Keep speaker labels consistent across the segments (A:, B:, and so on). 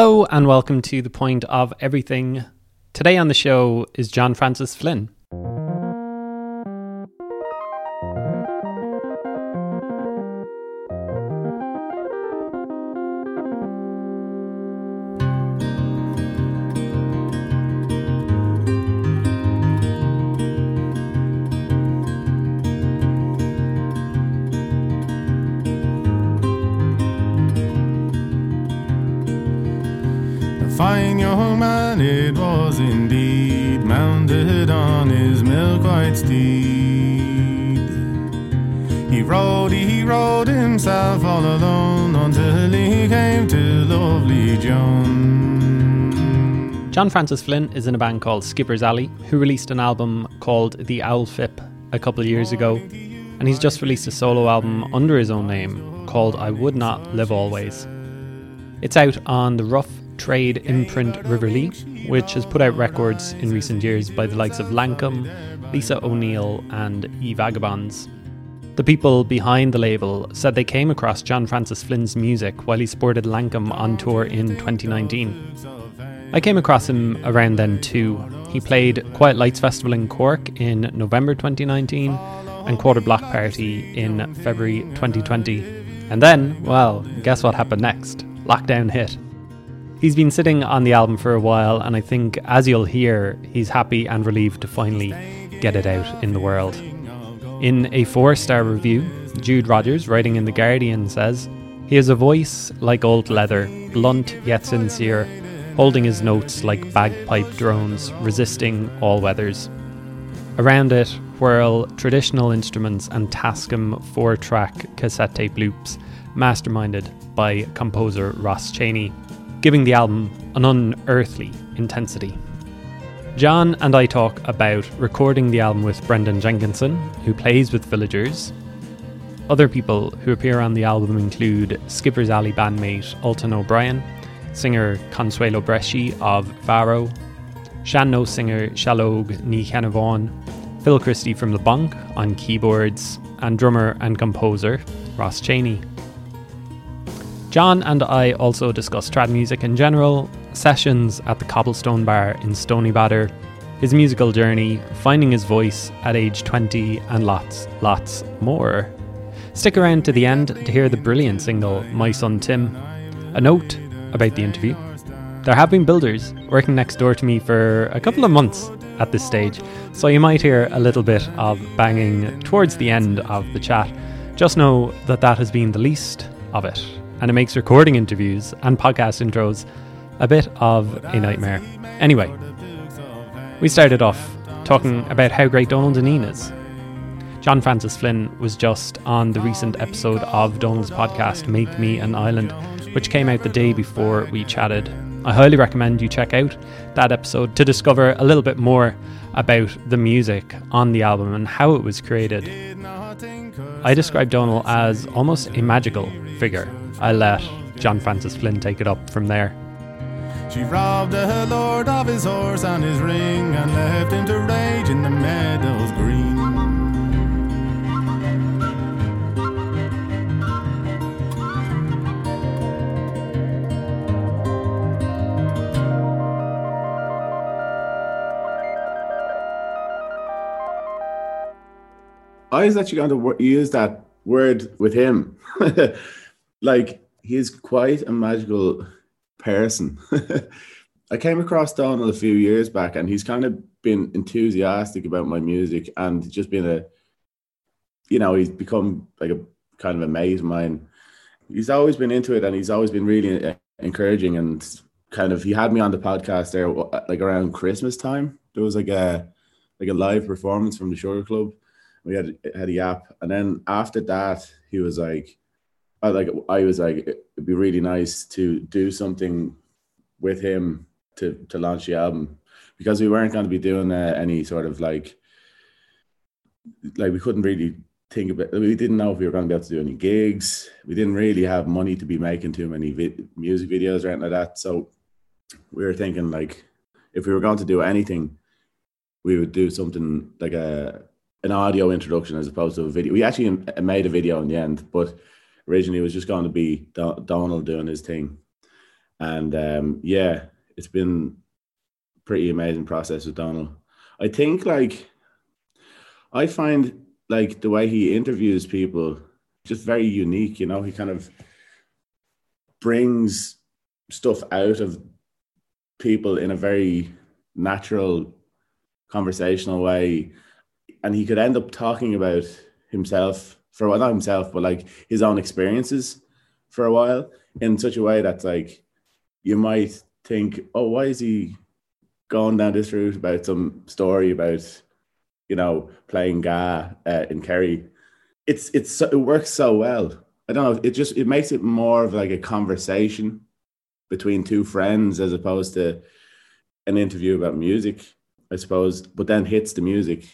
A: Hello, and welcome to The Point of Everything. Today on the show is John Francis Flynn. John Francis Flynn is in a band called Skipper's Alley, who released an album called The Owl Fip a couple years ago, and he's just released a solo album under his own name called I Would Not Live Always. It's out on the Rough Trade imprint River Lea, which has put out records in recent years by the likes of Lankum, Lisa O'Neill, and E Vagabonds. The people behind the label said they came across John Francis Flynn's music while he supported Lankum on tour in 2019. I came across him around then too. He played Quiet Lights Festival in Cork in November 2019 and Quarter Block Party in February 2020. And then, well, guess what happened next? Lockdown hit. He's been sitting on the album for a while, and I think, as you'll hear, he's happy and relieved to finally get it out in the world. In a four star review, Jude Rogers, writing in The Guardian, says, He has a voice like old leather, blunt yet sincere, holding his notes like bagpipe drones, resisting all weathers. Around it whirl traditional instruments and Tascam four track cassette tape loops, masterminded by composer Ross Chaney, giving the album an unearthly intensity. John and I talk about recording the album with Brendan Jenkinson, who plays with Villagers. Other people who appear on the album include Skipper's Alley bandmate Ultan O'Brien, singer Consuelo Breschi of Varo, sean-nós singer Saileog Ní Cheannabháin, Phil Christie from The Bonk on keyboards, and drummer and composer Ross Chaney. John and I also discuss trad music in general, sessions at the Cobblestone Bar in Stoneybatter, his musical journey, finding his voice at age 20, and lots, lots more. Stick around to the end to hear the brilliant single My Son Tim. A note about the interview. There have been builders working next door to me for a couple of months at this stage, so you might hear a little bit of banging towards the end of the chat. Just know that that has been the least of it, and it makes recording interviews and podcast intros a bit of a nightmare. Anyway, we started off talking about how great Donal Dineen is. John Francis Flynn was just on the recent episode of Donal's podcast, Make Me an Island, which came out the day before we chatted. I highly recommend you check out that episode to discover a little bit more about the music on the album and how it was created. I describe Donal as almost a magical figure. I let John Francis Flynn take it up from there.
B: She robbed her lord of his horse and his ring and left him to rage in the meadows green.
C: I was actually going to use that word with him. like he's quite a magical person. I came across Donal a few years back, and he's kind of been enthusiastic about my music and just been a, you know, he's become like a kind of a mate of mine. He's always been into it, and he's always been really uh, encouraging and kind of. He had me on the podcast there, like around Christmas time. There was like a like a live performance from the Sugar Club. We had had a yap, and then after that, he was like, I like I was like, it'd be really nice to do something with him to to launch the album. Because we weren't going to be doing uh, any sort of like like we couldn't really think about we didn't know if we were going to be able to do any gigs. We didn't really have money to be making too many vi- music videos or anything like that. So we were thinking like if we were going to do anything we would do something like a an audio introduction as opposed to a video. We actually made a video in the end but originally it was just going to be Don- Donal doing his thing. And um, yeah, it's been pretty amazing process with Donal. I think like I find like the way he interviews people just very unique, you know, he kind of brings stuff out of people in a very natural conversational way and he could end up talking about himself for well, not himself but like his own experiences for a while in such a way that's like you might think oh why is he going down this route about some story about you know playing ga uh, in kerry? It's it's it works so well. I don't know it just it makes it more of like a conversation between two friends as opposed to an interview about music, I suppose, but then hits the music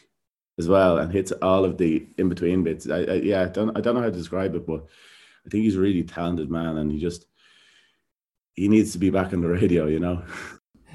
C: as well and hits all of the in between bits. I, I, yeah, I don't I don't know how to describe it, but I think he's a really talented man, and he just he needs to be back on the radio, you know.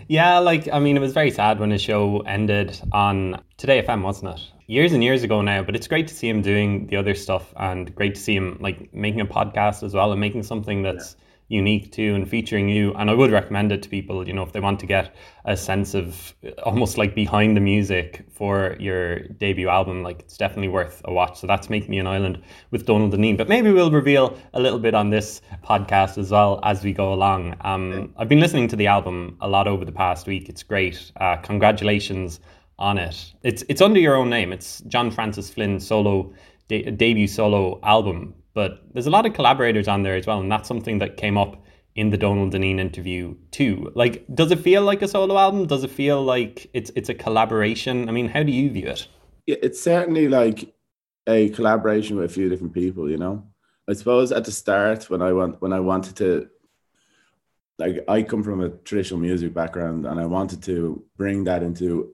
A: Yeah, like I mean, it was very sad when his show ended on Today FM, wasn't it? Years and years ago now, but it's great to see him doing the other stuff and great to see him like making a podcast as well and making something that's. Yeah unique to and featuring you. And I would recommend it to people, you know, if they want to get a sense of almost like behind the music for your debut album, like it's definitely worth a watch. So that's Make Me an Island with Donal Dineen. But maybe we'll reveal a little bit on this podcast as well as we go along. Um, I've been listening to the album a lot over the past week. It's great. Uh, congratulations on it. It's it's under your own name. It's John Francis Flynn solo de- debut solo album but there's a lot of collaborators on there as well, and that's something that came up in the Donal Dineen interview too. Like, does it feel like a solo album? Does it feel like it's it's a collaboration? I mean, how do you view it?
C: It's certainly like a collaboration with a few different people. You know, I suppose at the start when I want when I wanted to, like, I come from a traditional music background, and I wanted to bring that into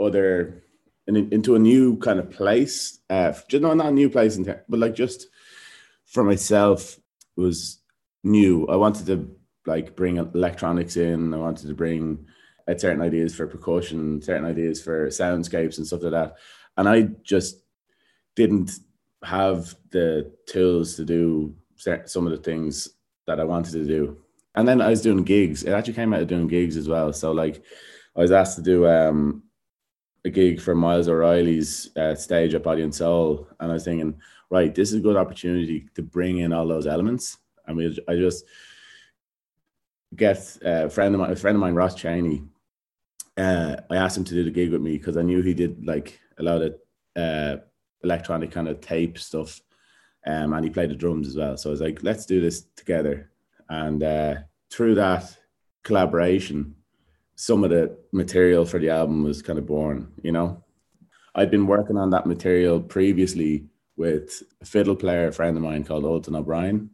C: other into a new kind of place. Uh, just no, not a new place, in ter- but like just for myself was new. I wanted to like bring electronics in. I wanted to bring uh, certain ideas for percussion, certain ideas for soundscapes and stuff like that. And I just didn't have the tools to do some of the things that I wanted to do. And then I was doing gigs. It actually came out of doing gigs as well. So like I was asked to do um, a gig for Miles O'Reilly's uh, stage at Body and Soul, and I was thinking, right, this is a good opportunity to bring in all those elements. I mean, I just get a friend of mine, a friend of mine, Ross Chaney. Uh, I asked him to do the gig with me because I knew he did like a lot of uh, electronic kind of tape stuff, um, and he played the drums as well. So I was like, let's do this together. And uh, through that collaboration, some of the material for the album was kind of born. You know, I'd been working on that material previously with a fiddle player, a friend of mine called Ultan O'Brien.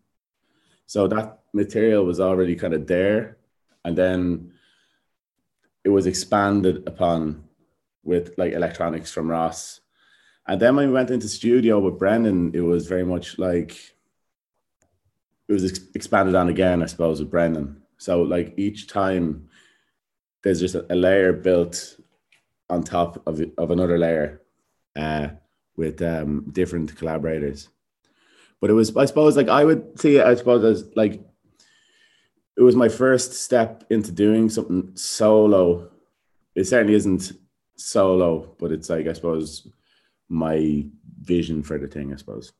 C: So that material was already kind of there. And then it was expanded upon with like electronics from Ross. And then when we went into studio with Brendan, it was very much like it was ex- expanded on again, I suppose, with Brendan. So like each time there's just a, a layer built on top of, of another layer. Uh, with um, different collaborators. But it was, I suppose, like I would see it, I suppose, as like it was my first step into doing something solo. It certainly isn't solo, but it's like, I suppose, my vision for the thing, I suppose.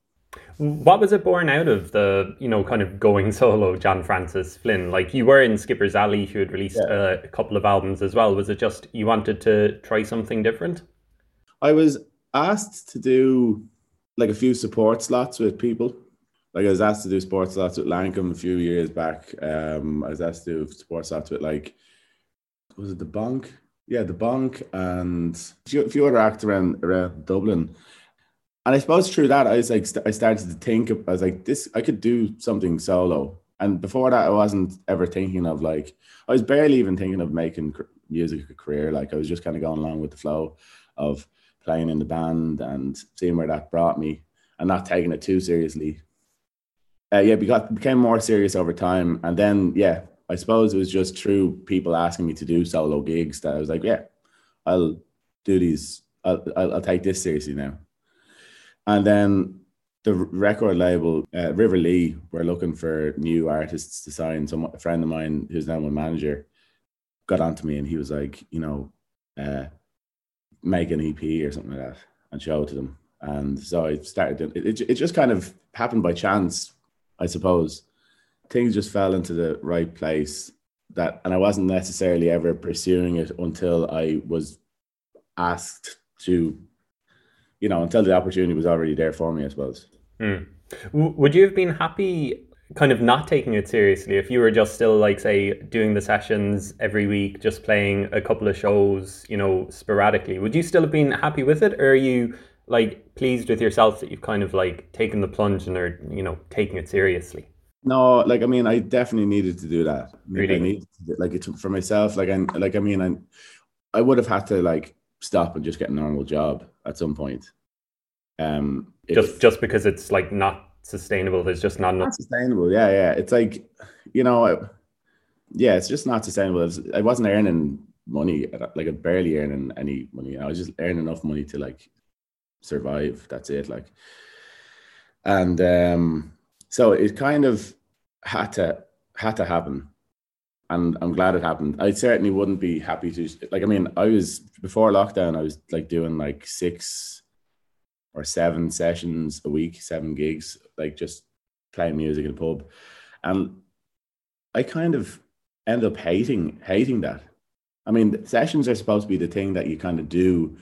A: What was it born out of the, you know, kind of going solo, John Francis Flynn? Like you were in Skipper's Alley, who had released yeah. a couple of albums as well. Was it just you wanted to try something different?
C: I was asked to do like a few support slots with people. Like I was asked to do sports slots with Lankum a few years back. Um, I was asked to do sports slots with like, was it the Bonk? Yeah, the Bonk and a few, other acts around around Dublin. And I suppose through that, I was like, I started to think. I was like, this, I could do something solo. And before that, I wasn't ever thinking of like, I was barely even thinking of making music a career. Like I was just kind of going along with the flow of playing in the band and seeing where that brought me and not taking it too seriously. Uh, yeah, got became more serious over time. And then, yeah, I suppose it was just through people asking me to do solo gigs that I was like, yeah, I'll do these. I'll, I'll, I'll take this seriously now. And then the record label uh, River Lea were looking for new artists to sign. Some a friend of mine who's now my manager got onto me and he was like, you know, uh, make an EP or something like that and show it to them. And so I started doing it. It, it just kind of happened by chance, I suppose. Things just fell into the right place that, and I wasn't necessarily ever pursuing it until I was asked to, you know, until the opportunity was already there for me, I suppose.
A: Mm. Would you have been happy kind of not taking it seriously. If you were just still like say doing the sessions every week just playing a couple of shows you know sporadically would you still have been happy with it? Or are you like pleased with yourself that you've kind of like taken the plunge and are you know taking it seriously?
C: No like i mean i definitely needed to do that.
A: Really
C: I needed to, like it for myself. Like i like i mean i i would have had to like stop and just get a normal job at some point.
A: Um just just because it's like not sustainable. There's just not enough.
C: Not sustainable. Yeah, yeah. It's like, you know, I, yeah, it's just not sustainable. Was, I wasn't earning money, like I barely earning any money. I was just earning enough money to like survive. That's it. Like, and um, so it kind of had to had to happen, and I'm glad it happened. I certainly wouldn't be happy to like. I mean, I was before lockdown. I was like doing like six or seven sessions a week, seven gigs, like just playing music in a pub. And I kind of end up hating hating that. I mean, sessions are supposed to be the thing that you kind of do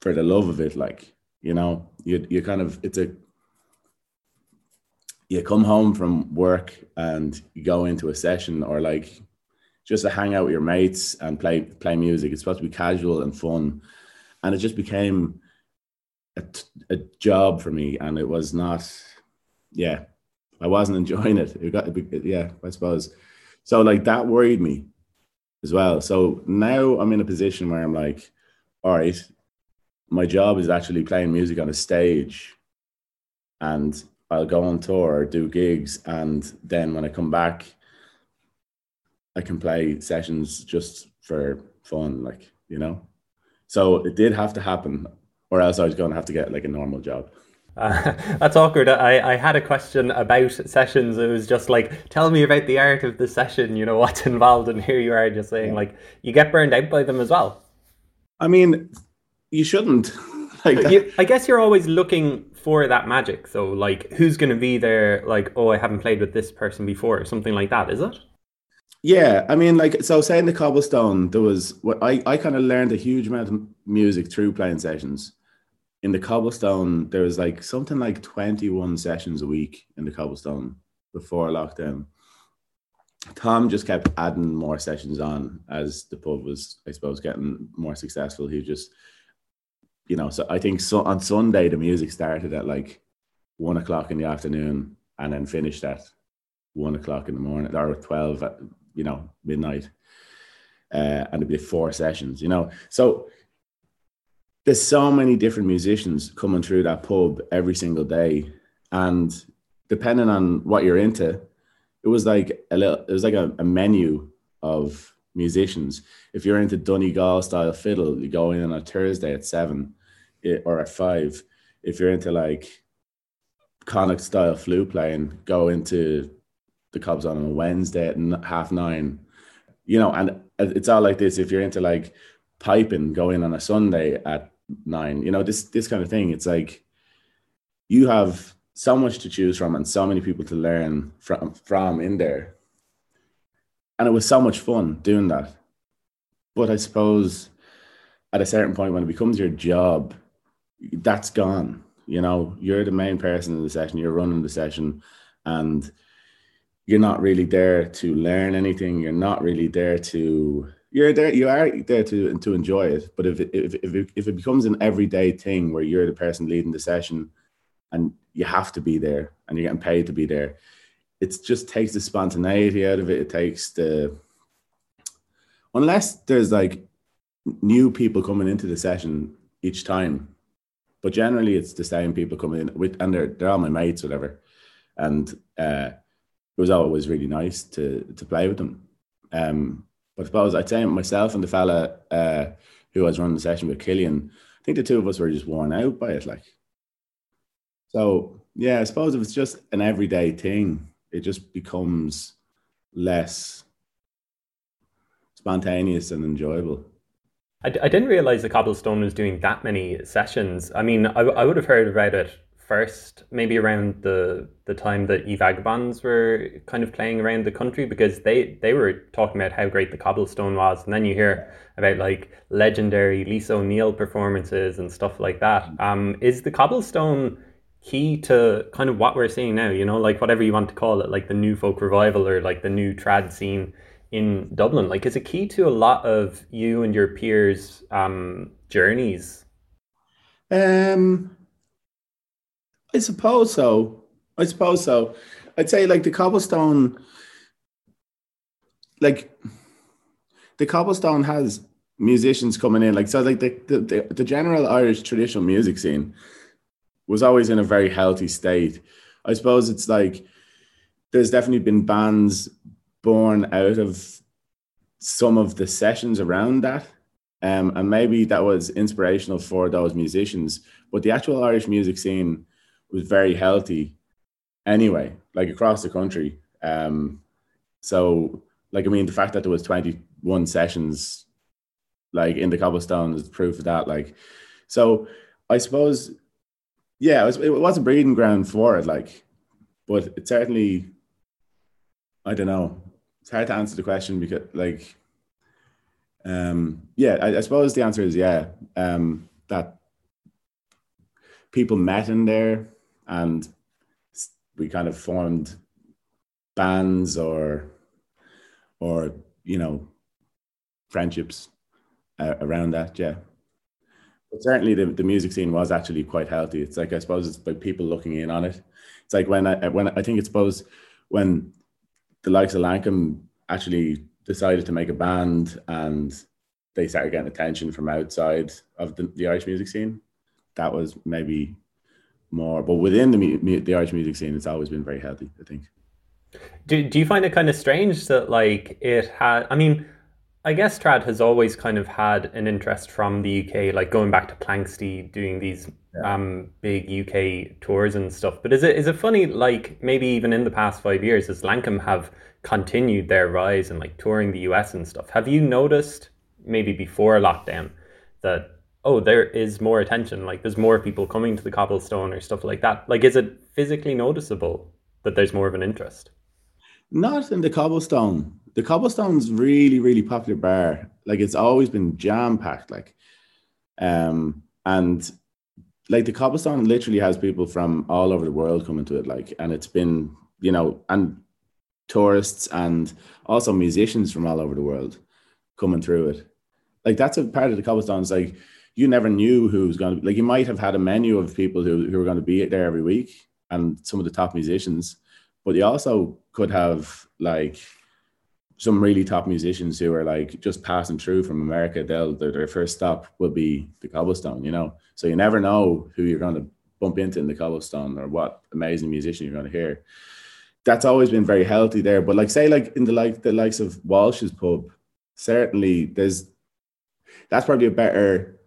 C: for the love of it. Like, you know, you you kind of it's a you come home from work and you go into a session or like just to hang out with your mates and play play music. It's supposed to be casual and fun. And it just became a, job for me, and it was not. Yeah, I wasn't enjoying it. It got yeah, I suppose. So like that worried me as well. So now I'm in a position where I'm like, all right, my job is actually playing music on a stage, and I'll go on tour or do gigs, and then when I come back, I can play sessions just for fun, like you know. So it did have to happen or else I was going to have to get like a normal job.
A: Uh, that's awkward. I, I had a question about sessions. It was just like, tell me about the art of the session, you know, what's involved. And here you are just saying, like, you get burned out by them as well.
C: I mean, you shouldn't.
A: like you, I guess you're always looking for that magic. So, like, who's going to be there? Like, oh, I haven't played with this person before, or something like that, is it?
C: Yeah, I mean, like, so saying the cobblestone, there was what I, I kind of learned a huge amount of music through playing sessions in the cobblestone there was like something like 21 sessions a week in the cobblestone before lockdown. Tom just kept adding more sessions on as the pub was i suppose getting more successful. He just you know so i think so on sunday the music started at like one o'clock in the afternoon and then finished at one o'clock in the morning or 12 at you know midnight uh, and it'd be four sessions you know? So there's so many different musicians coming through that pub every single day, and depending on what you're into, it was like a little, it was like a, a menu of musicians. If you're into Donegal style fiddle, you go in on a Thursday at seven eh, or at five. If you're into like Connacht style flute playing, go into the Cubs on a Wednesday at half nine. You know, and it's all like this. If you're into like piping, go in on a Sunday at nine. You know, this this kind of thing. It's like you have so much to choose from and so many people to learn from from in there. And it was so much fun doing that. But I suppose at a certain point when it becomes your job, that's gone. You know, you're the main person in the session, you're running the session, and you're not really there to learn anything. You're not really there to you're there you are there to to enjoy it but if it, if, if it, if it becomes an everyday thing where you're the person leading the session and you have to be there and you're getting paid to be there it just takes the spontaneity out of it. It takes the unless there's like new people coming into the session each time but generally it's the same people coming in with and they're, they're all my mates whatever. And uh, it was always really nice to to play with them. Um but I suppose I'd say myself and the fella uh, who was running the session with Killian, I think the two of us were just worn out by it. Like, So yeah, I suppose if it's just an everyday thing, it just becomes less spontaneous and enjoyable.
A: I, I didn't realize the Cobblestone was doing that many sessions. I mean, I, I would have heard about it first, maybe around the the time that E Vagabonds were kind of playing around the country because they they were talking about how great the cobblestone was, and then you hear about like legendary Lisa O'Neill performances and stuff like that. Um, is the cobblestone key to kind of what we're seeing now? You know, like whatever you want to call it, like the new folk revival or like the new trad scene in Dublin. Like, is it key to a lot of you and your peers' um, journeys?
C: Um, I suppose so. I suppose so. I'd say like the cobblestone, like the cobblestone has musicians coming in. Like so, like the the, the general Irish traditional music scene was always in a very healthy state. I suppose it's like there's definitely been bands born out of some of the sessions around that. Um, and maybe that was inspirational for those musicians. But the actual Irish music scene was very healthy anyway, like across the country. Um, so, like, I mean, the fact that there was 21 sessions, like in the cobblestone, is proof of that. Like, so I suppose, yeah, it, was, it was a breeding ground for it. Like, but it certainly, I don't know. It's hard to answer the question because, like, um, yeah, I, I suppose the answer is yeah. Um, that people met in there and we kind of formed bands or or you know friendships uh, around that yeah. But certainly the, the music scene was actually quite healthy. It's like i suppose it's like people looking in on it. It's like when i when i think it's suppose when the likes of lankum actually decided to make a band and they started getting attention from outside of the, the irish music scene that was maybe more. But within the the Irish music scene, it's always been very healthy. I think.
A: Do Do you find it kind of strange that like it had? I mean, I guess trad has always kind of had an interest from the UK, like going back to Planxty, doing these yeah. um, big UK tours and stuff. But is it is it funny? Like maybe even in the past five years, as Lankum have continued their rise and like touring the US and stuff. Have you noticed maybe before lockdown that oh, there is more attention. Like there's more people coming to the cobblestone or stuff like that. Like, is it physically noticeable that there's more of an interest?
C: Not in the cobblestone. The cobblestone's really, really popular bar. Like it's always been jam packed. Like, um, and like the cobblestone literally has people from all over the world coming to it. Like, and it's been, you know, and tourists and also musicians from all over the world coming through it. Like that's a part of the cobblestones. Like you never knew who was going to like you might have had a menu of people who, who were going to be there every week and some of the top musicians but you also could have like some really top musicians who are like just passing through from America. They'll their, first stop will be the cobblestone, you know. So you never know who you're going to bump into in the cobblestone or what amazing musician you're going to hear. That's always been very healthy there. But like say like in the like the likes of Walsh's pub, certainly there's that's probably a better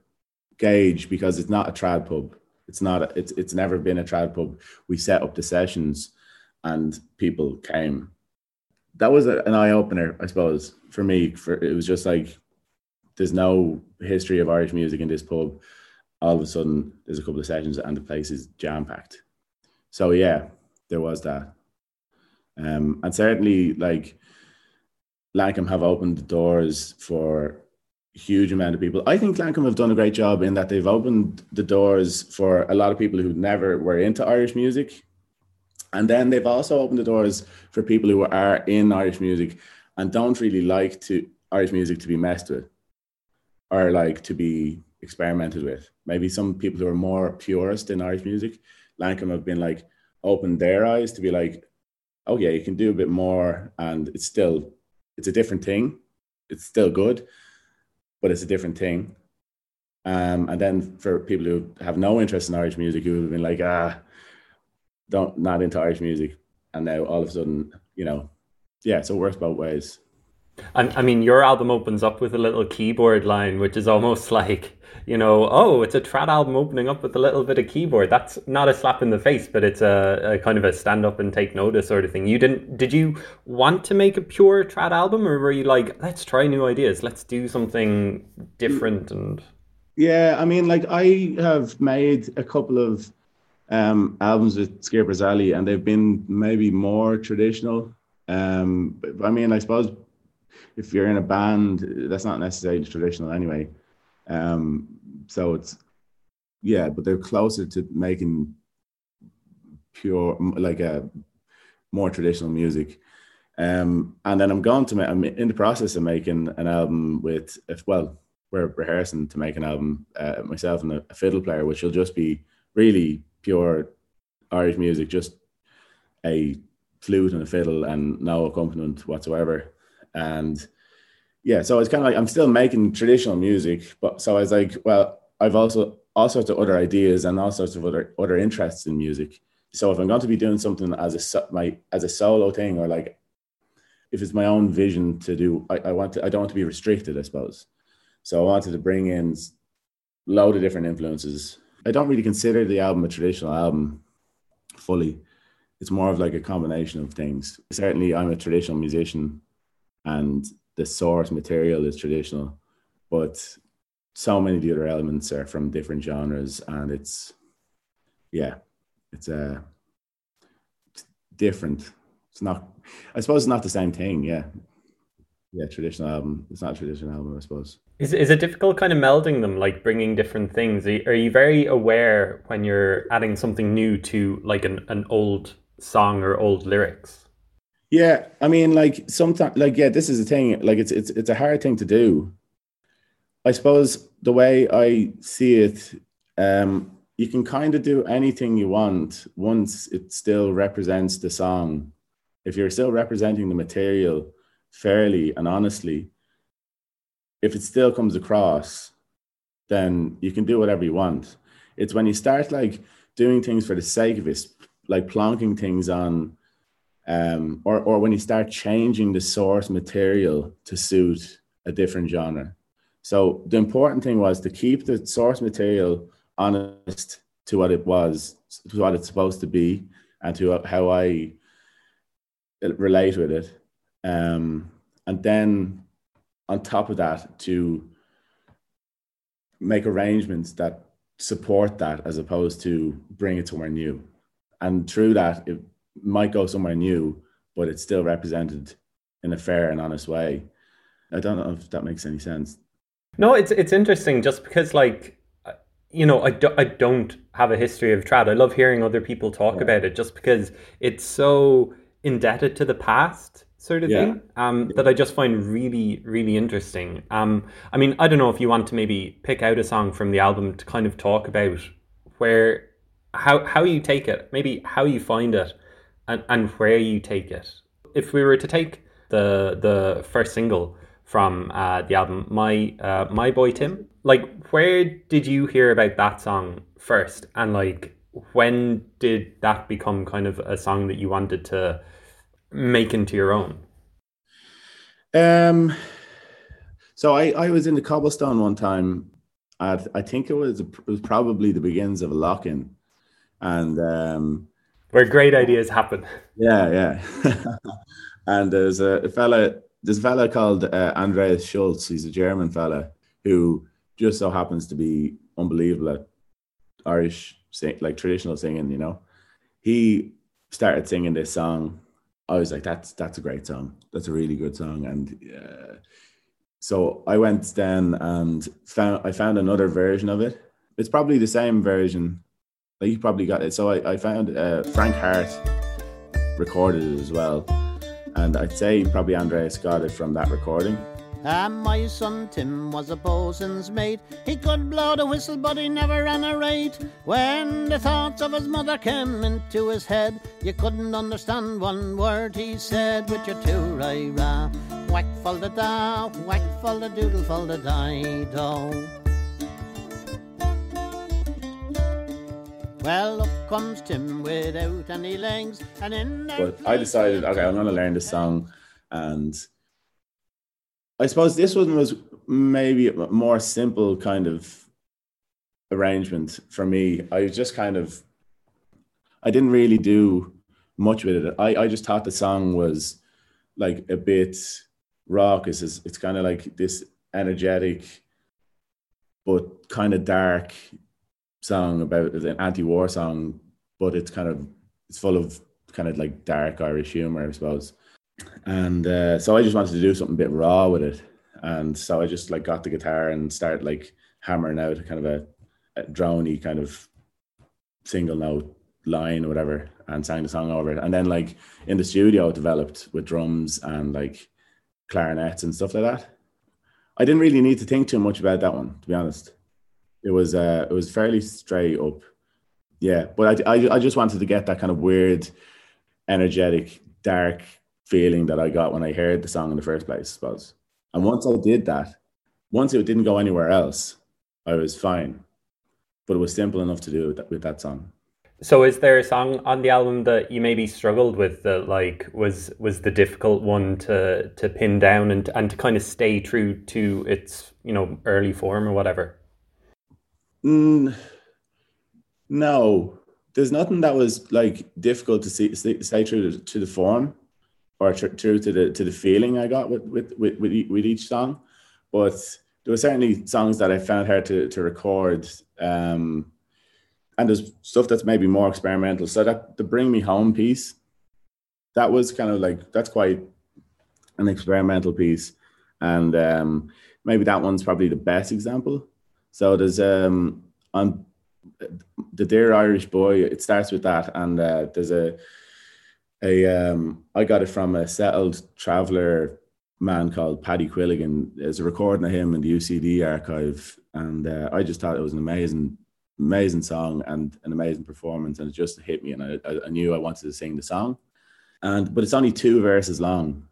C: gauge because it's not a trad pub. It's not. A, it's it's never been a trad pub. We set up the sessions, and people came. That was a, an eye opener, I suppose, for me. For it was just like there's no history of Irish music in this pub. All of a sudden, there's a couple of sessions, and the place is jam packed. So yeah, there was that, um, and certainly like Lankum have opened the doors for huge amount of people. I think Lankum have done a great job in that they've opened the doors for a lot of people who never were into Irish music. And then they've also opened the doors for people who are in Irish music and don't really like to Irish music to be messed with or like to be experimented with. Maybe some people who are more purist in Irish music, Lankum have been like opened their eyes to be like, oh yeah, you can do a bit more and it's still it's a different thing. It's still good but it's a different thing. Um, and then for people who have no interest in Irish music, who have been like, ah, don't not into Irish music, and now all of a sudden, you know, yeah, so it works both ways.
A: I, mean, your album opens up with a little keyboard line, which is almost like you know, oh, it's a trad album opening up with a little bit of keyboard. That's not a slap in the face, but it's a, a, kind of a stand up and take notice sort of thing. You didn't? Did you want to make a pure trad album, or were you like, let's try new ideas, let's do something different? And
C: yeah, I mean, like I have made a couple of um, albums with Skipper's Alley, and they've been maybe more traditional. Um, I mean, I suppose if you're in a band, that's not necessarily traditional anyway. Um, so it's yeah, but they're closer to making pure like a more traditional music. Um, and then I'm going to make, I'm in the process of making an album with, if, well, we're rehearsing to make an album, uh, myself and a, a, fiddle player, which will just be really pure Irish music, just a flute and a fiddle and no accompaniment whatsoever. And yeah, so it's kind of like I'm still making traditional music, but so I was like, well, I've also all sorts of other ideas and all sorts of other other interests in music. So if I'm going to be doing something as a my as a solo thing, or like if it's my own vision to do, I, I want to I don't want to be restricted, I suppose. So I wanted to bring in load of different influences. I don't really consider the album a traditional album fully. It's more of like a combination of things. Certainly, I'm a traditional musician, and the source material is traditional, but so many of the other elements are from different genres, and it's yeah, it's a uh, different. It's not. I suppose it's not the same thing. Yeah, yeah. Traditional album. It's not a traditional album. I suppose.
A: Is is it difficult kind of melding them, like bringing different things? Are you very aware when you're adding something new to like an, an old song or old lyrics?
C: Yeah, I mean, like sometimes, like yeah, this is a thing. Like it's it's it's a hard thing to do. I suppose the way I see it, um, you can kind of do anything you want once it still represents the song. If you're still representing the material fairly and honestly, if it still comes across, then you can do whatever you want. It's when you start like doing things for the sake of it, like plonking things on um, or, or when you start changing the source material to suit a different genre. So the important thing was to keep the source material honest to what it was, to what it's supposed to be, and to how I relate with it. Um, and then on top of that, to make arrangements that support that as opposed to bring it somewhere new. And through that, it might go somewhere new, but it's still represented in a fair and honest way. I don't know if that makes any sense.
A: No, it's it's interesting just because like you know, I, do, I don't have a history of trad. I love hearing other people talk yeah. about it just because it's so indebted to the past sort of yeah. thing um, that I just find really, really interesting. Um, I mean, I don't know if you want to maybe pick out a song from the album to kind of talk about where, how, how you take it, maybe how you find it, and, and where you take it. If we were to take the the first single from uh, the album, my uh, my boy Tim, like where did you hear about that song first, and like when did that become kind of a song that you wanted to make into your own?
C: Um, so I I was in the cobblestone one time. I think it was it was probably the beginnings of a lock in, and um,
A: where great ideas happen.
C: Yeah, yeah. and there's a fella, this fella called uh, Andreas Schulz. He's a German fella who just so happens to be unbelievable at Irish, sing, like traditional singing. You know, he started singing this song. I was like, that's that's a great song. That's a really good song. And uh, so I went then and found I found another version of it. It's probably the same version like you probably got it. So I, I found uh, Frank Harte recorded it as well. And I'd say probably Andreas got it from that recording.
D: And my son Tim was a bosun's mate. He could blow the whistle, but he never ran a rate. When the thoughts of his mother came into his head, you couldn't understand one word he said with your two ra ra. Whack fall the da, whack fall the doodle fall the die do. Well, up comes Tim without any legs, and in.
C: But I decided, okay, I'm going to learn the song, and I suppose this one was maybe a more simple kind of arrangement for me. I was just kind of, I didn't really do much with it. I, I just thought the song was like a bit raucous. It's, it's kind of like this energetic, but kind of dark song about an anti-war song, but it's kind of it's full of kind of like dark Irish humor, I suppose. And uh, so I just wanted to do something a bit raw with it, and so I just like got the guitar and started like hammering out a kind of a, a kind of single note line or whatever, and sang the song over it. And then like in the studio, it developed with drums and like clarinets and stuff like that. I didn't really need to think too much about that one, to be honest. It was uh, it was fairly straight up, yeah. But I, I I just wanted to get that kind of weird, energetic, dark feeling that I got when I heard the song in the first place, I suppose. And once I did that, once it didn't go anywhere else, I was fine. But it was simple enough to do with that, with that song.
A: So, is there a song on the album that you maybe struggled with that, like, was was the difficult one to to pin down and and to kind of stay true to its you know early form or whatever?
C: Mm, no, there's nothing that was like difficult to see, say true to, to the form or true to the to the feeling I got with with with with, with each song, but there were certainly songs that I found hard to to record. Um, and there's stuff that's maybe more experimental. So that the Bring Me Home piece, that was kind of like that's quite an experimental piece, and um, maybe that one's probably the best example. So there's um on the Dear Irish Boy. It starts with that, and uh, there's a a um I got it from a settled traveler man called Paddy Quilligan. There's a recording of him in the UCD archive, and uh, I just thought it was an amazing amazing song and an amazing performance, and it just hit me, and I, I knew I wanted to sing the song, and but it's only two verses long,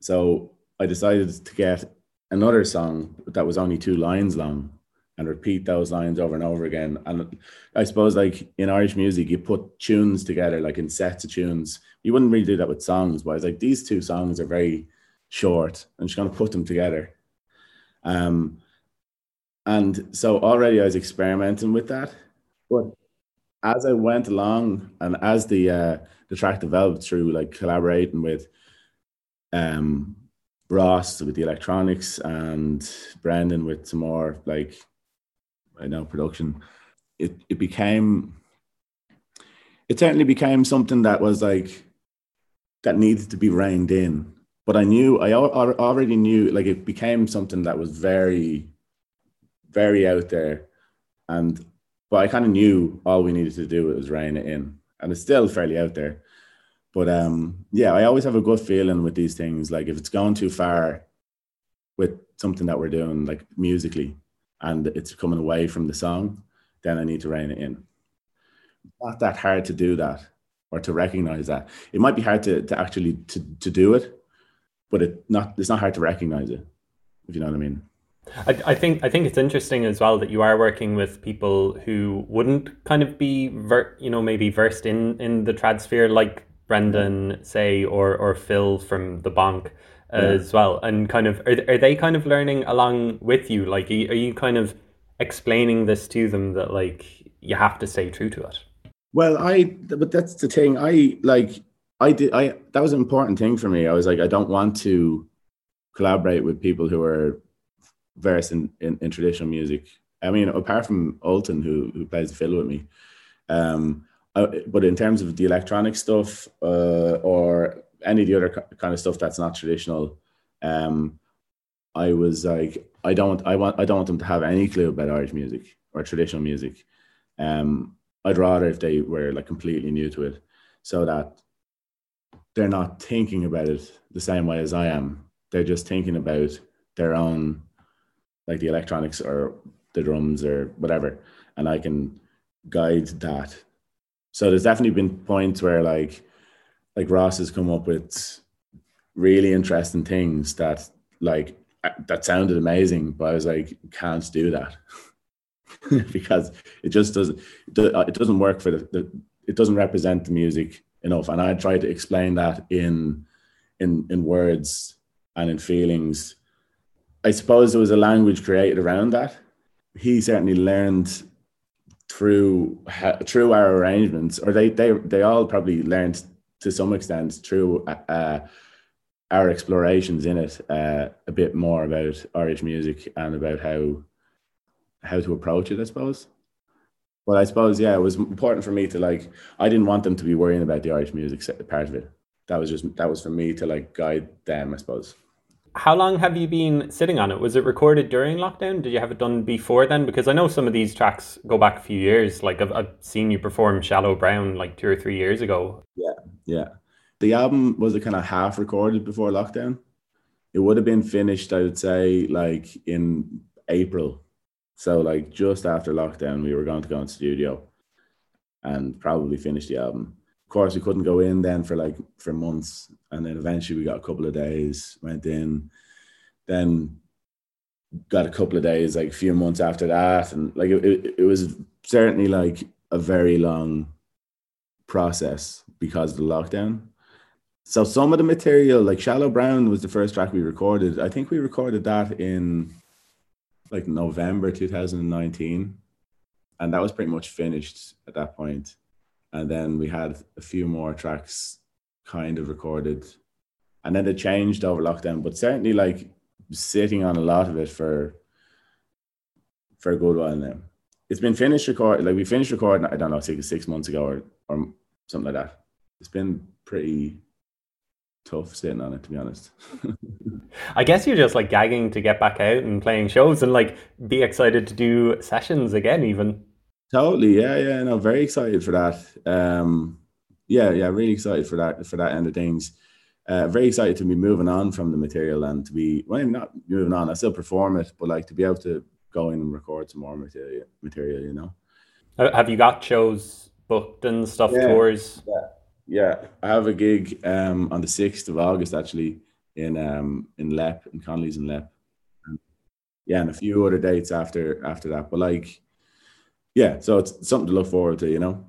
C: so I decided to get another song that was only two lines long and repeat those lines over and over again. And I suppose like in Irish music, you put tunes together, like in sets of tunes. You wouldn't really do that with songs, but it's like these two songs are very short. I'm just gonna put them together. Um, and so already I was experimenting with that. But as I went along and as the uh, the track developed through like collaborating with um Ross with the electronics and Brendan with some more like I know production, it it became it certainly became something that was like that needed to be reined in. But I knew I already knew like it became something that was very very out there. And but I kind of knew all we needed to do was rein it in. And it's still fairly out there. But um, yeah, I always have a good feeling with these things. Like if it's going too far with something that we're doing, like musically, and it's coming away from the song, then I need to rein it in. Not that hard to do that or to recognize that. It might be hard to, to actually to, to do it, but it not it's not hard to recognize it, if you know what I mean.
A: I, I, think I think it's interesting as well that you are working with people who wouldn't kind of be ver- you know maybe versed in in the trad sphere like Brendan say or or Phil from the Bonk yeah. as well. And kind of are, are they kind of learning along with you? Like are you, are you kind of explaining this to them that like you have to stay true to it?
C: Well I but that's the thing. I like I did I that was an important thing for me. I was like I don't want to collaborate with people who are verse in, in, in, traditional music. I mean, apart from Ultan, who who plays the fiddle with me, um, I, but in terms of the electronic stuff uh, or any of the other kind of stuff that's not traditional, um, I was like, I don't, I want, I don't want them to have any clue about Irish music or traditional music. Um, I'd rather if they were like completely new to it, so that they're not thinking about it the same way as I am. They're just thinking about their own like the electronics or the drums or whatever, and I can guide that. So there's definitely been points where like like Ross has come up with really interesting things that like uh, that sounded amazing, but I was like, can't do that because it just doesn't uh, it doesn't work for the, the it doesn't represent the music enough. And I tried to explain that in in in words and in feelings I suppose there was a language created around that. He certainly learned through through our arrangements, or they they they all probably learned to some extent through uh, our explorations in it uh, a bit more about Irish music and about how how to approach it, I suppose. But I suppose yeah, it was important for me to like. I didn't want them to be worrying about the Irish music part of it. That was just that was for me to like guide them, I suppose.
A: How long have you been sitting on it? Was it recorded during lockdown? Did you have it done before then? Because I know some of these tracks go back a few years. Like I've, I've seen you perform Shallow Brown like two or three years ago.
C: Yeah, yeah. The album was a kind of half recorded before lockdown. It would have been finished, I would say, like in April. So like just after lockdown, we were going to go in studio and probably finish the album. Course, we couldn't go in then for like for months and then eventually we got a couple of days, went in, then got a couple of days, like a few months after that, and like it, it, it was certainly like a very long process because of the lockdown. So some of the material, like Shallow Brown, was the first track we recorded. I think we recorded that in like November 2019, and that was pretty much finished at that point. And then we had a few more tracks kind of recorded. And then it changed over lockdown, but certainly like sitting on a lot of it for for a good while now. It's been finished recording, like we finished recording, I don't know, six, six months ago or, or something like that. It's been pretty tough sitting on it, to be honest.
A: I guess you're just like gagging to get back out and playing shows and like be excited to do sessions again, even.
C: Totally, yeah, yeah, no, very excited for that. Um, yeah, yeah, really excited for that for that end of things. Uh, very excited to be moving on from the material and to be well, not moving on. I still perform it, but like to be able to go in and record some more material. Material, you know.
A: Have you got shows booked and stuff
C: yeah,
A: tours?
C: Yeah, yeah. I have a gig um, on the sixth of August actually in um, in Leap in Connolly's in Leap. And, yeah, and a few other dates after after that. But like, yeah, so it's something to look forward to, you know.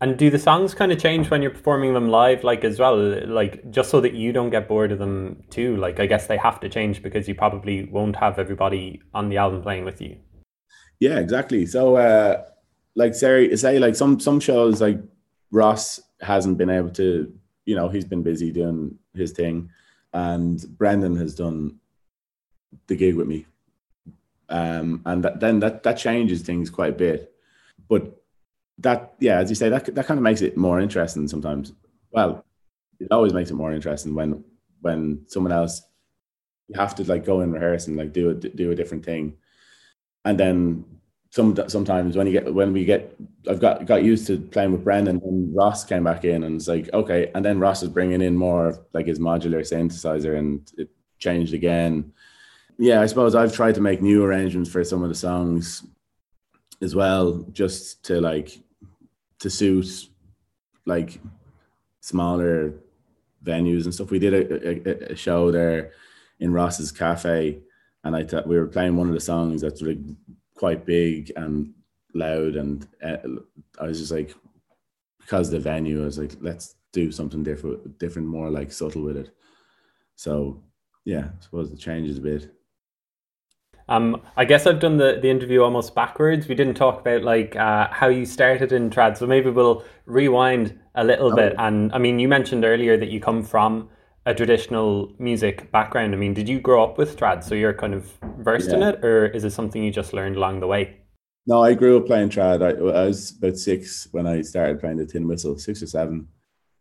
A: And do the songs kind of change when you're performing them live, like as well, like just so that you don't get bored of them too? Like I guess they have to change because you probably won't have everybody on the album playing with you.
C: Yeah, exactly. So, uh, like say, say like some some shows like Ross hasn't been able to, you know, he's been busy doing his thing, and Brendan has done the gig with me, um, and that, then that that changes things quite a bit, but that yeah, as you say, that that kind of makes it more interesting sometimes. Well, it always makes it more interesting when when someone else you have to like go and rehearse and like do a do a different thing, and then some sometimes when you get when we get I've got got used to playing with Brendan and Ross came back in and it's like okay, and then Ross is bringing in more like his modular synthesizer and it changed again. Yeah, I suppose I've tried to make new arrangements for some of the songs as well, just to like to suit like smaller venues and stuff. We did a, a, a show there in Ross's Cafe, and I thought we were playing one of the songs that's really quite big and loud, and uh, I was just like, because the venue, I was like, let's do something different, different, more like subtle with it. So yeah, I suppose it changes a bit.
A: Um, I guess I've done the, the interview almost backwards. We didn't talk about like uh, how you started in trad, so maybe we'll rewind a little oh. bit. And I mean, you mentioned earlier that you come from a traditional music background. I mean, did you grow up with trad, so you're kind of versed yeah. in it, or is it something you just learned along the way?
C: No, I grew up playing trad. I, I was about six when I started playing the tin whistle, six or seven.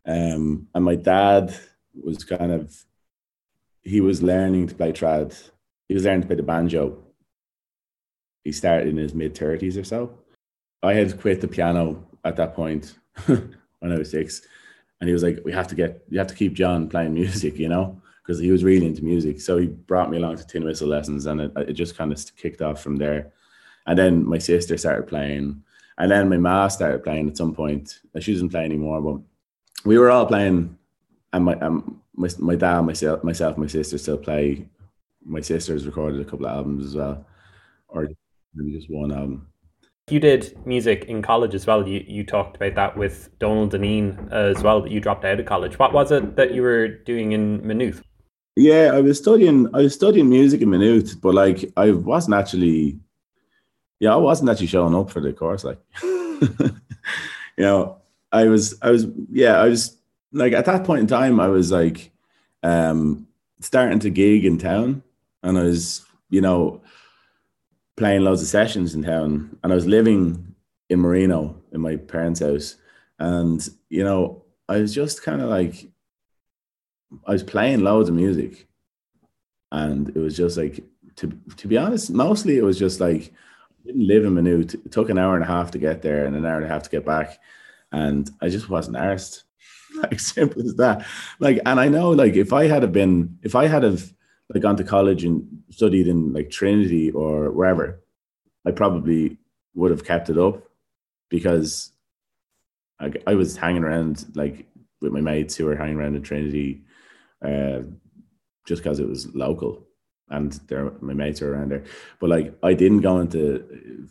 C: Um, and my dad was kind of he was learning to play trad he was learning to play the banjo. He started in his mid thirties or so. I had quit the piano at that point when I was six, and he was like, "We have to get, you have to keep John playing music, you know." Because he was really into music, so he brought me along to tin whistle lessons, and it, it just kind of kicked off from there. And then my sister started playing, and then my ma started playing at some point. She doesn't play anymore, but we were all playing, and my um, my, my dad, myself, myself, my sister still play my sister's recorded a couple of albums as well, or maybe just one album.
A: You did music in college as well. You you talked about that with Donal Dineen as well. That you dropped out of college. What was it that you were doing in Maynooth?
C: Yeah, I was studying. I was studying music in Maynooth, but like I wasn't actually. Yeah, I wasn't actually showing up for the course. Like, you know, I was. I was. Yeah, I was like at that point in time. I was like, um, starting to gig in town, and I was, you know, playing loads of sessions in town, and I was living in Marino in my parents' house, and you know, I was just kind of like I was playing loads of music, and it was just like to to be honest, mostly it was just like I didn't live in Maynooth. It took an hour and a half to get there and an hour and a half to get back, and I just wasn't arsed. Like simple as that. Like, and I know like if I had have been if I had have like gone to college and studied in like Trinity or wherever, I probably would have kept it up because I, I was hanging around like with my mates who were hanging around in Trinity uh, just because it was local and there my mates are around there. But like I didn't go into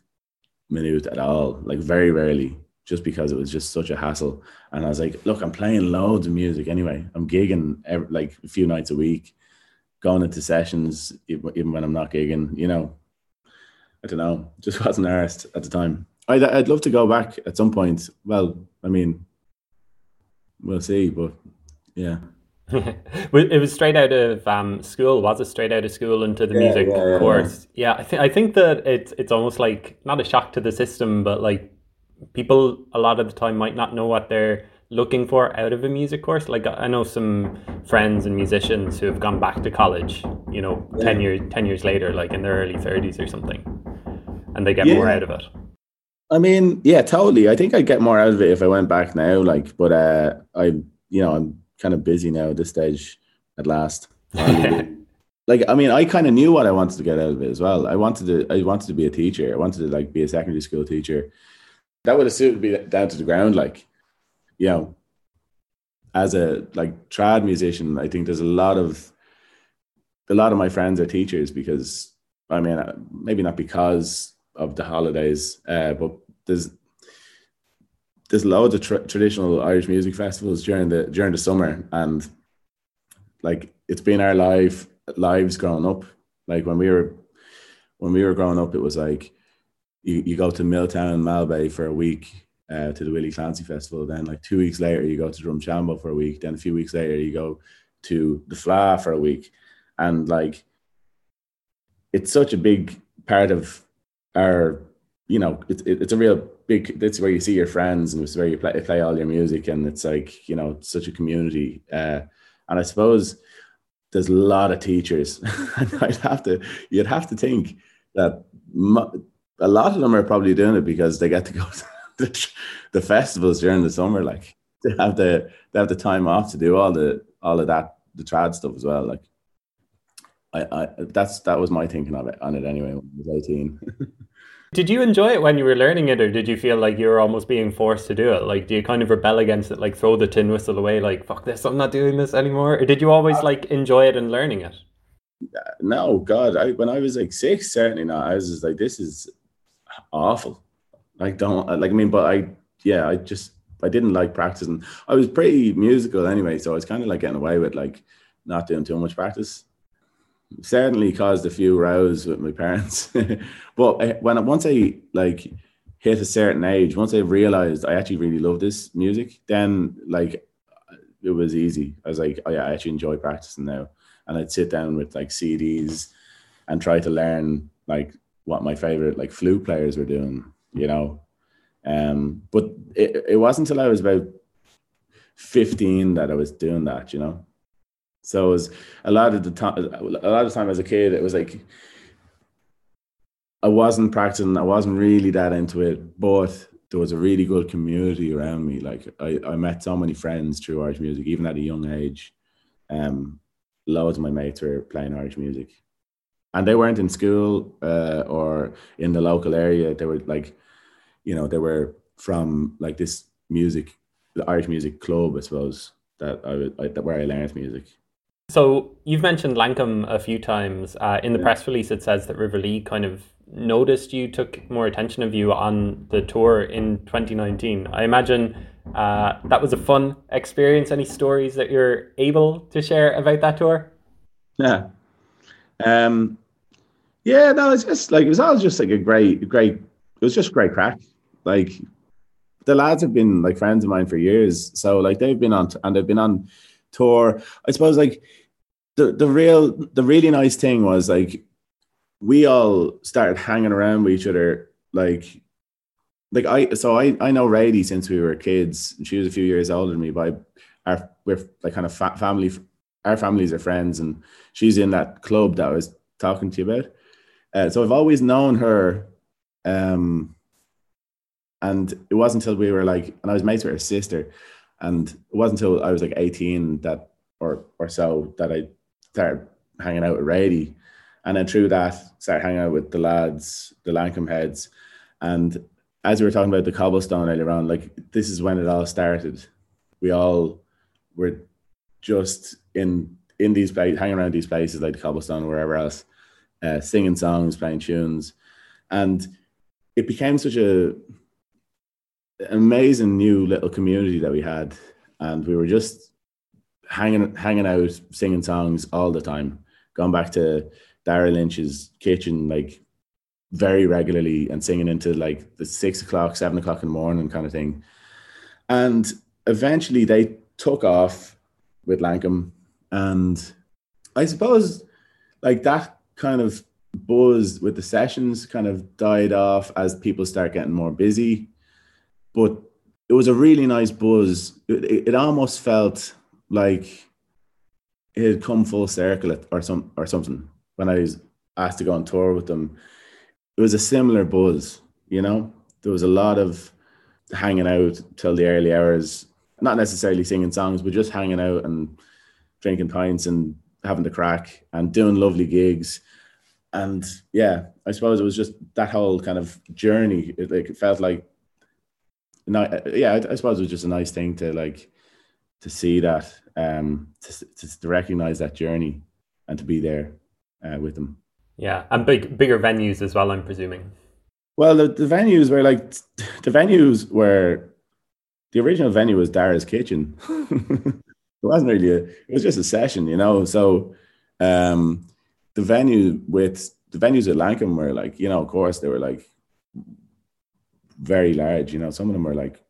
C: Maynooth at all, like very rarely, just because it was just such a hassle. And I was like, look, I'm playing loads of music anyway. I'm gigging every, like a few nights a week, going into sessions even when I'm not gigging. You know, I don't know, just wasn't arsed at the time. I'd I'd love to go back at some point. Well, I mean, we'll see, but yeah.
A: it was straight out of um, school, was it? Straight out of school into the yeah, music yeah, course. Yeah, I think I think that it's it's almost like not a shock to the system, but like people a lot of the time might not know what they're looking for out of a music course. Like I know some friends and musicians who have gone back to college, you know, ten years ten years later, like in their early thirties or something, and they get more out of it.
C: I mean, yeah, totally. I think I'd get more out of it if I went back now. Like, but uh, I, you know, I'm kind of busy now at this stage at last. like I mean, I kind of knew what I wanted to get out of it as well. I wanted to I wanted to be a teacher. I wanted to like be a secondary school teacher. That would have suited me down to the ground. Like, you know, as a like trad musician, I think there's a lot of a lot of my friends are teachers because I mean, uh, maybe not because of the holidays, uh, but there's there's loads of tra- traditional Irish music festivals during the during the summer, and like it's been our life lives growing up. Like when we were when we were growing up, it was like you, you go to Milltown, and Malbay for a week uh, to the Willie Clancy Festival. Then like two weeks later, you go to Drumshanbo for a week. Then a few weeks later, you go to the Fleadh for a week, and like it's such a big part of our you know, it's it's a real big. That's where you see your friends, and it's where you play play all your music, and it's like you know, such a community. Uh, and I suppose there's a lot of teachers, I'd have to, you'd have to think that a lot of them are probably doing it because they get to go to the, the festivals during the summer. Like they have the they have the time off to do all the all of that the trad stuff as well. Like I, I that's that was my thinking of it on it anyway when I was 18.
A: Did you enjoy it when you were learning it, or did you feel like you were almost being forced to do it? Like, do you kind of rebel against it, like throw the tin whistle away, like "fuck this, I'm not doing this anymore"? Or did you always uh, like enjoy it and learning it?
C: No, God, I when I was like six, certainly not. I was just like, this is awful. Like, don't like. I mean, but I, yeah, I just I didn't like practicing. I was pretty musical anyway, so I was kind of like getting away with like not doing too much practice certainly caused a few rows with my parents. but eh, when once I like hit a certain age, once I realized I actually really love this music, then like it was easy. I was like, oh yeah, I actually enjoy practicing now. And I'd sit down with like CDs and try to learn like what my favorite like flute players were doing, you know. Um, but it, it wasn't until I was about 15 that I was doing that, you know. So it was a lot of the time, a lot of time as a kid, it was like I wasn't practicing, I wasn't really that into it, but there was a really good community around me. Like I, I met so many friends through Irish music, even at a young age. Um, loads of my mates were playing Irish music, and they weren't in school uh, or in the local area. They were like, you know, they were from like this music, the Irish music club, I suppose that I, I that where I learned music.
A: So you've mentioned Lankum a few times. Uh, in the press release, it says that River Lea kind of noticed you, took more attention of you on the tour in 2019. I imagine uh, that was a fun experience. Any stories that you're able to share about that tour?
C: Yeah. Um, yeah, no, it's just like it was all just like a great, great. It was just great crack. Like the lads have been like friends of mine for years, so like they've been on and they've been on tour. I suppose like the the real the really nice thing was like we all started hanging around with each other like like I so I I know Radie since we were kids. She was a few years older than me, but our we're like kind of fa- family. Our families are friends, and she's in that club that I was talking to you about. Uh, so I've always known her, um, and it wasn't until we were like, and I was mates with her sister, and it wasn't until I was like eighteen that or or so that I started hanging out with Radie, and then through that started hanging out with the lads, the Lankum heads, and as we were talking about the cobblestone earlier on, like this is when it all started. We all were just in in these places, hanging around these places like the cobblestone, or wherever else, uh, singing songs, playing tunes, and it became such a amazing new little community that we had, and we were just hanging hanging out, singing songs all the time. Going back to Daragh Lynch's kitchen, like very regularly and singing into like the six o'clock, seven o'clock in the morning kind of thing. And eventually they took off with Lankum. And I suppose like that kind of buzz with the sessions kind of died off as people start getting more busy. But it was a really nice buzz. It, it, almost felt like it had come full circle or some or something when I was asked to go on tour with them it was a similar buzz, you know. There was a lot of hanging out till the early hours, not necessarily singing songs, but just hanging out and drinking pints and having the crack and doing lovely gigs. And yeah, I suppose it was just that whole kind of journey. It, like, it felt like, not, yeah, I, I suppose it was just a nice thing to like to see that, um, to, to, to recognize that journey and to be there uh, with them.
A: Yeah, and big bigger venues as well. I'm presuming.
C: Well, the, the venues were like the venues were the original venue was Daragh's kitchen. it wasn't really a, it was just a session, you know. So um the venue with the venues at Lankum were like, you know, of course they were like very large, you know. Some of them were like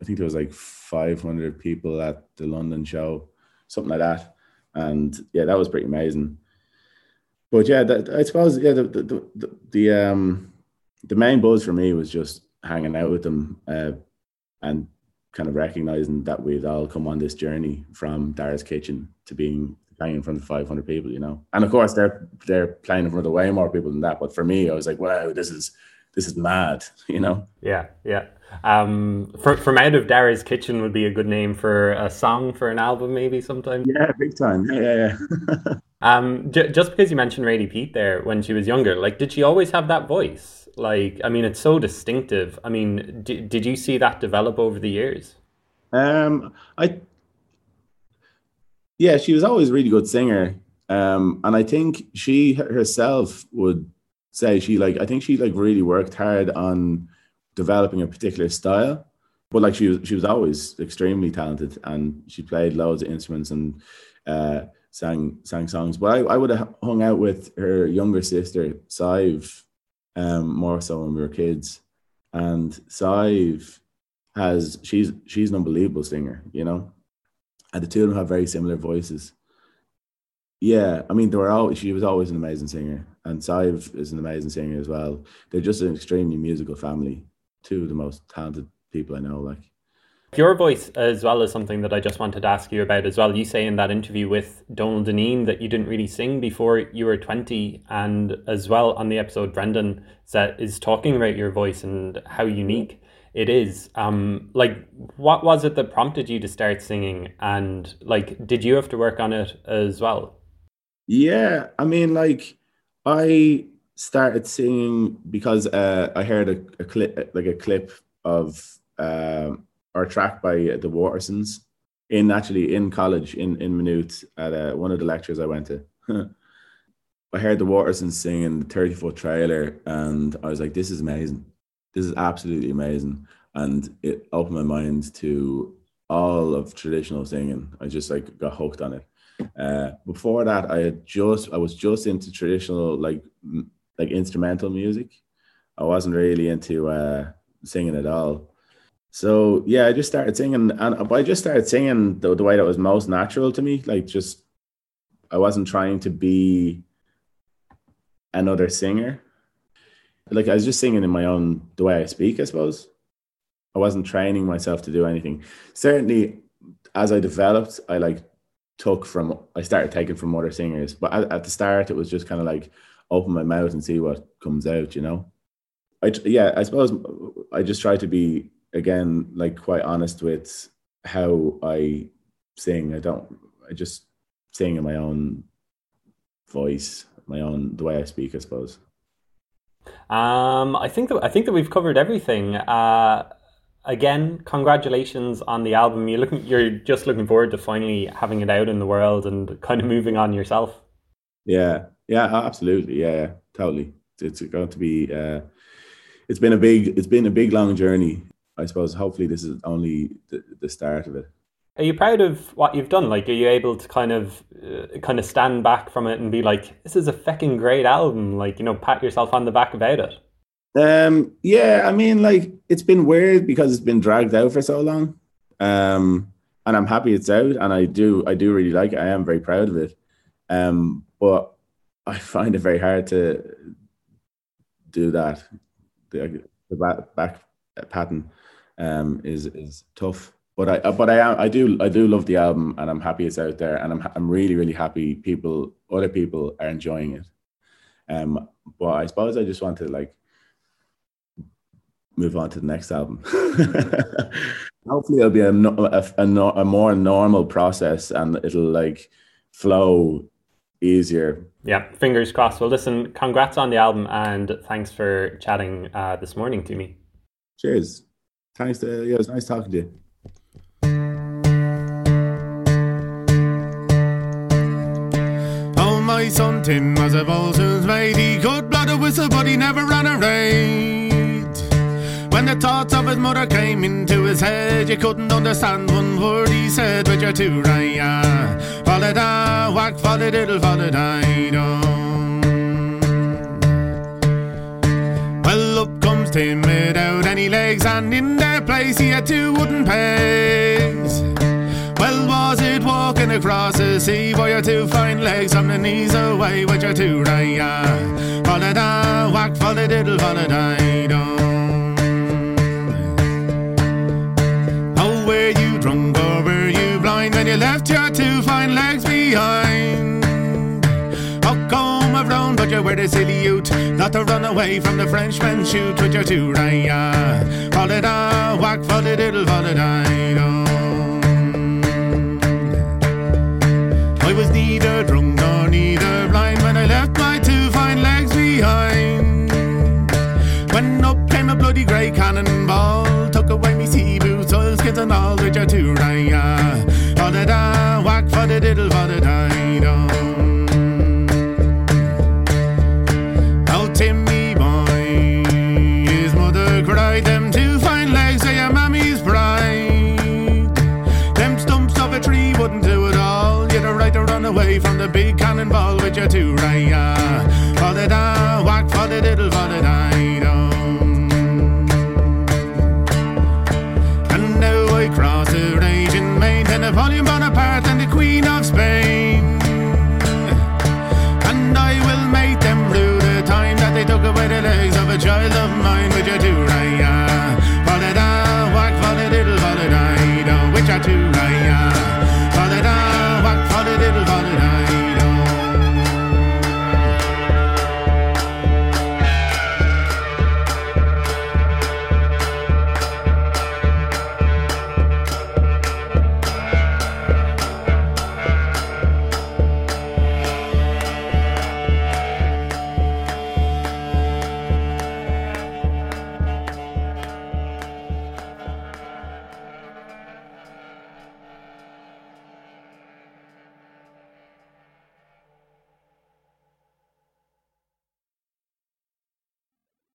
C: I think there was like 500 people at the London show, something like that. And yeah, that was pretty amazing but yeah, that, I suppose yeah, the, the the, the um the main buzz for me was just hanging out with them uh, and kind of recognizing that we'd all come on this journey from Daragh's kitchen to being playing in front of 500 people, you know. And of course, they're they're playing in front of way more people than that. But for me, I was like, wow, this is this is mad, you know.
A: Yeah, yeah. Um, for, from out of Daragh's kitchen would be a good name for a song for an album, maybe sometime.
C: Yeah, big time. Yeah, yeah. yeah.
A: um, j- just because you mentioned Radie Peat there when she was younger, like, did she always have that voice? Like, I mean, it's so distinctive. I mean, d- did you see that develop over the years?
C: Um, I, yeah, she was always a really good singer. Um, and I think she herself would say she like I think she like really worked hard on developing a particular style. But like she was, she was always extremely talented, and she played loads of instruments and uh, sang sang songs. But I, I would have hung out with her younger sister, Sive, um, more so when we were kids. And Sive has she's she's an unbelievable singer, you know, and the two of them have very similar voices. Yeah, I mean, they were always she was always an amazing singer, and Sive is an amazing singer as well. They're just an extremely musical family two of the most talented people I know. Like
A: your voice, as well, is something that I just wanted to ask you about as well. You say in that interview with Donal Dineen that you didn't really sing before you were twenty, and as well on the episode, Brendan is talking about your voice and how unique it is. Um, like, what was it that prompted you to start singing, and like, did you have to work on it as well?
C: Yeah, I mean, like, I started singing because uh, I heard a, a, clip, like a clip of uh, our track by the Watersons in actually in college in in Maynooth at uh, one of the lectures I went to. I heard the Watersons singing the 30 foot trailer, and I was like, "This is amazing! This is absolutely amazing!" And it opened my mind to all of traditional singing. I just like got hooked on it. Uh, before that, I had just I was just into traditional like m- like instrumental music. I wasn't really into uh, singing at all. So yeah, I just started singing, and uh, I just started singing the, the way that was most natural to me. Like just, I wasn't trying to be another singer. Like I was just singing in my own the way I speak, I suppose. I wasn't training myself to do anything. Certainly, as I developed, I like took from I started taking from other singers. But at, at the start, it was just kind of like open my mouth and see what comes out. You know, I yeah, I suppose I just try to be again like quite honest with how I sing. I don't. I just sing in my own voice, my own the way I speak. I suppose.
A: Um, I think that I think that we've covered everything. Uh, again, congratulations on the album. You're looking, you're just looking forward to finally having it out in the world and kind of moving on yourself.
C: Yeah, yeah, absolutely, yeah, yeah totally. It's going to be. Uh, it's been a big, it's been a big long journey. I suppose. Hopefully, this is only the, the start of it.
A: Are you proud of what you've done? Like, are you able to kind of, uh, kind of stand back from it and be like, "This is a fucking great album"? Like, you know, pat yourself on the back about it.
C: Um, yeah, I mean, like it's been weird because it's been dragged out for so long. Um, and I'm happy it's out, and I do, I do really like it. I am very proud of it. Um, but I find it very hard to do that. The, the back, back pattern um, is is tough. But I, but I, I do, I do love the album, and I'm happy it's out there, and I'm, I'm really, really happy people, other people are enjoying it. Um, but I suppose I just want to like move on to the next album. Hopefully, it'll be a, a, a, a, more normal process and it'll like flow easier.
A: Yeah, fingers crossed. Well, listen, congrats on the album and thanks for chatting uh, this morning to me.
C: Cheers. Thanks. To, yeah, it was nice talking to you.
B: Oh, my son Tim was a bosun's mate. He could blow the whistle, but he never ran a race. When the thoughts of his mother came into his head, you couldn't understand one word he said, but you're too right, yeah. Follow da, whack, follow diddle, follow da, Tim without any legs, and in their place he had two wooden pegs. Well, was it walking across the sea? for your two fine legs from the knees away, but you're too right. Follow da, whack, follow diddle, follow da, Oh, were you drunk or were you blind when you left your two fine legs behind. I've grown, but you were the silly youth, not to run away from the Frenchman shoot with your two raya. It out, whack, it, it'll fall it I was neither drunk nor neither blind when I left my two fine legs behind. When up came a bloody grey cannonball, took away me sea boots, oilskins and all with your two raya the da, whack the diddle for the from the big cannonball with your two raya. For the da, whack for the diddle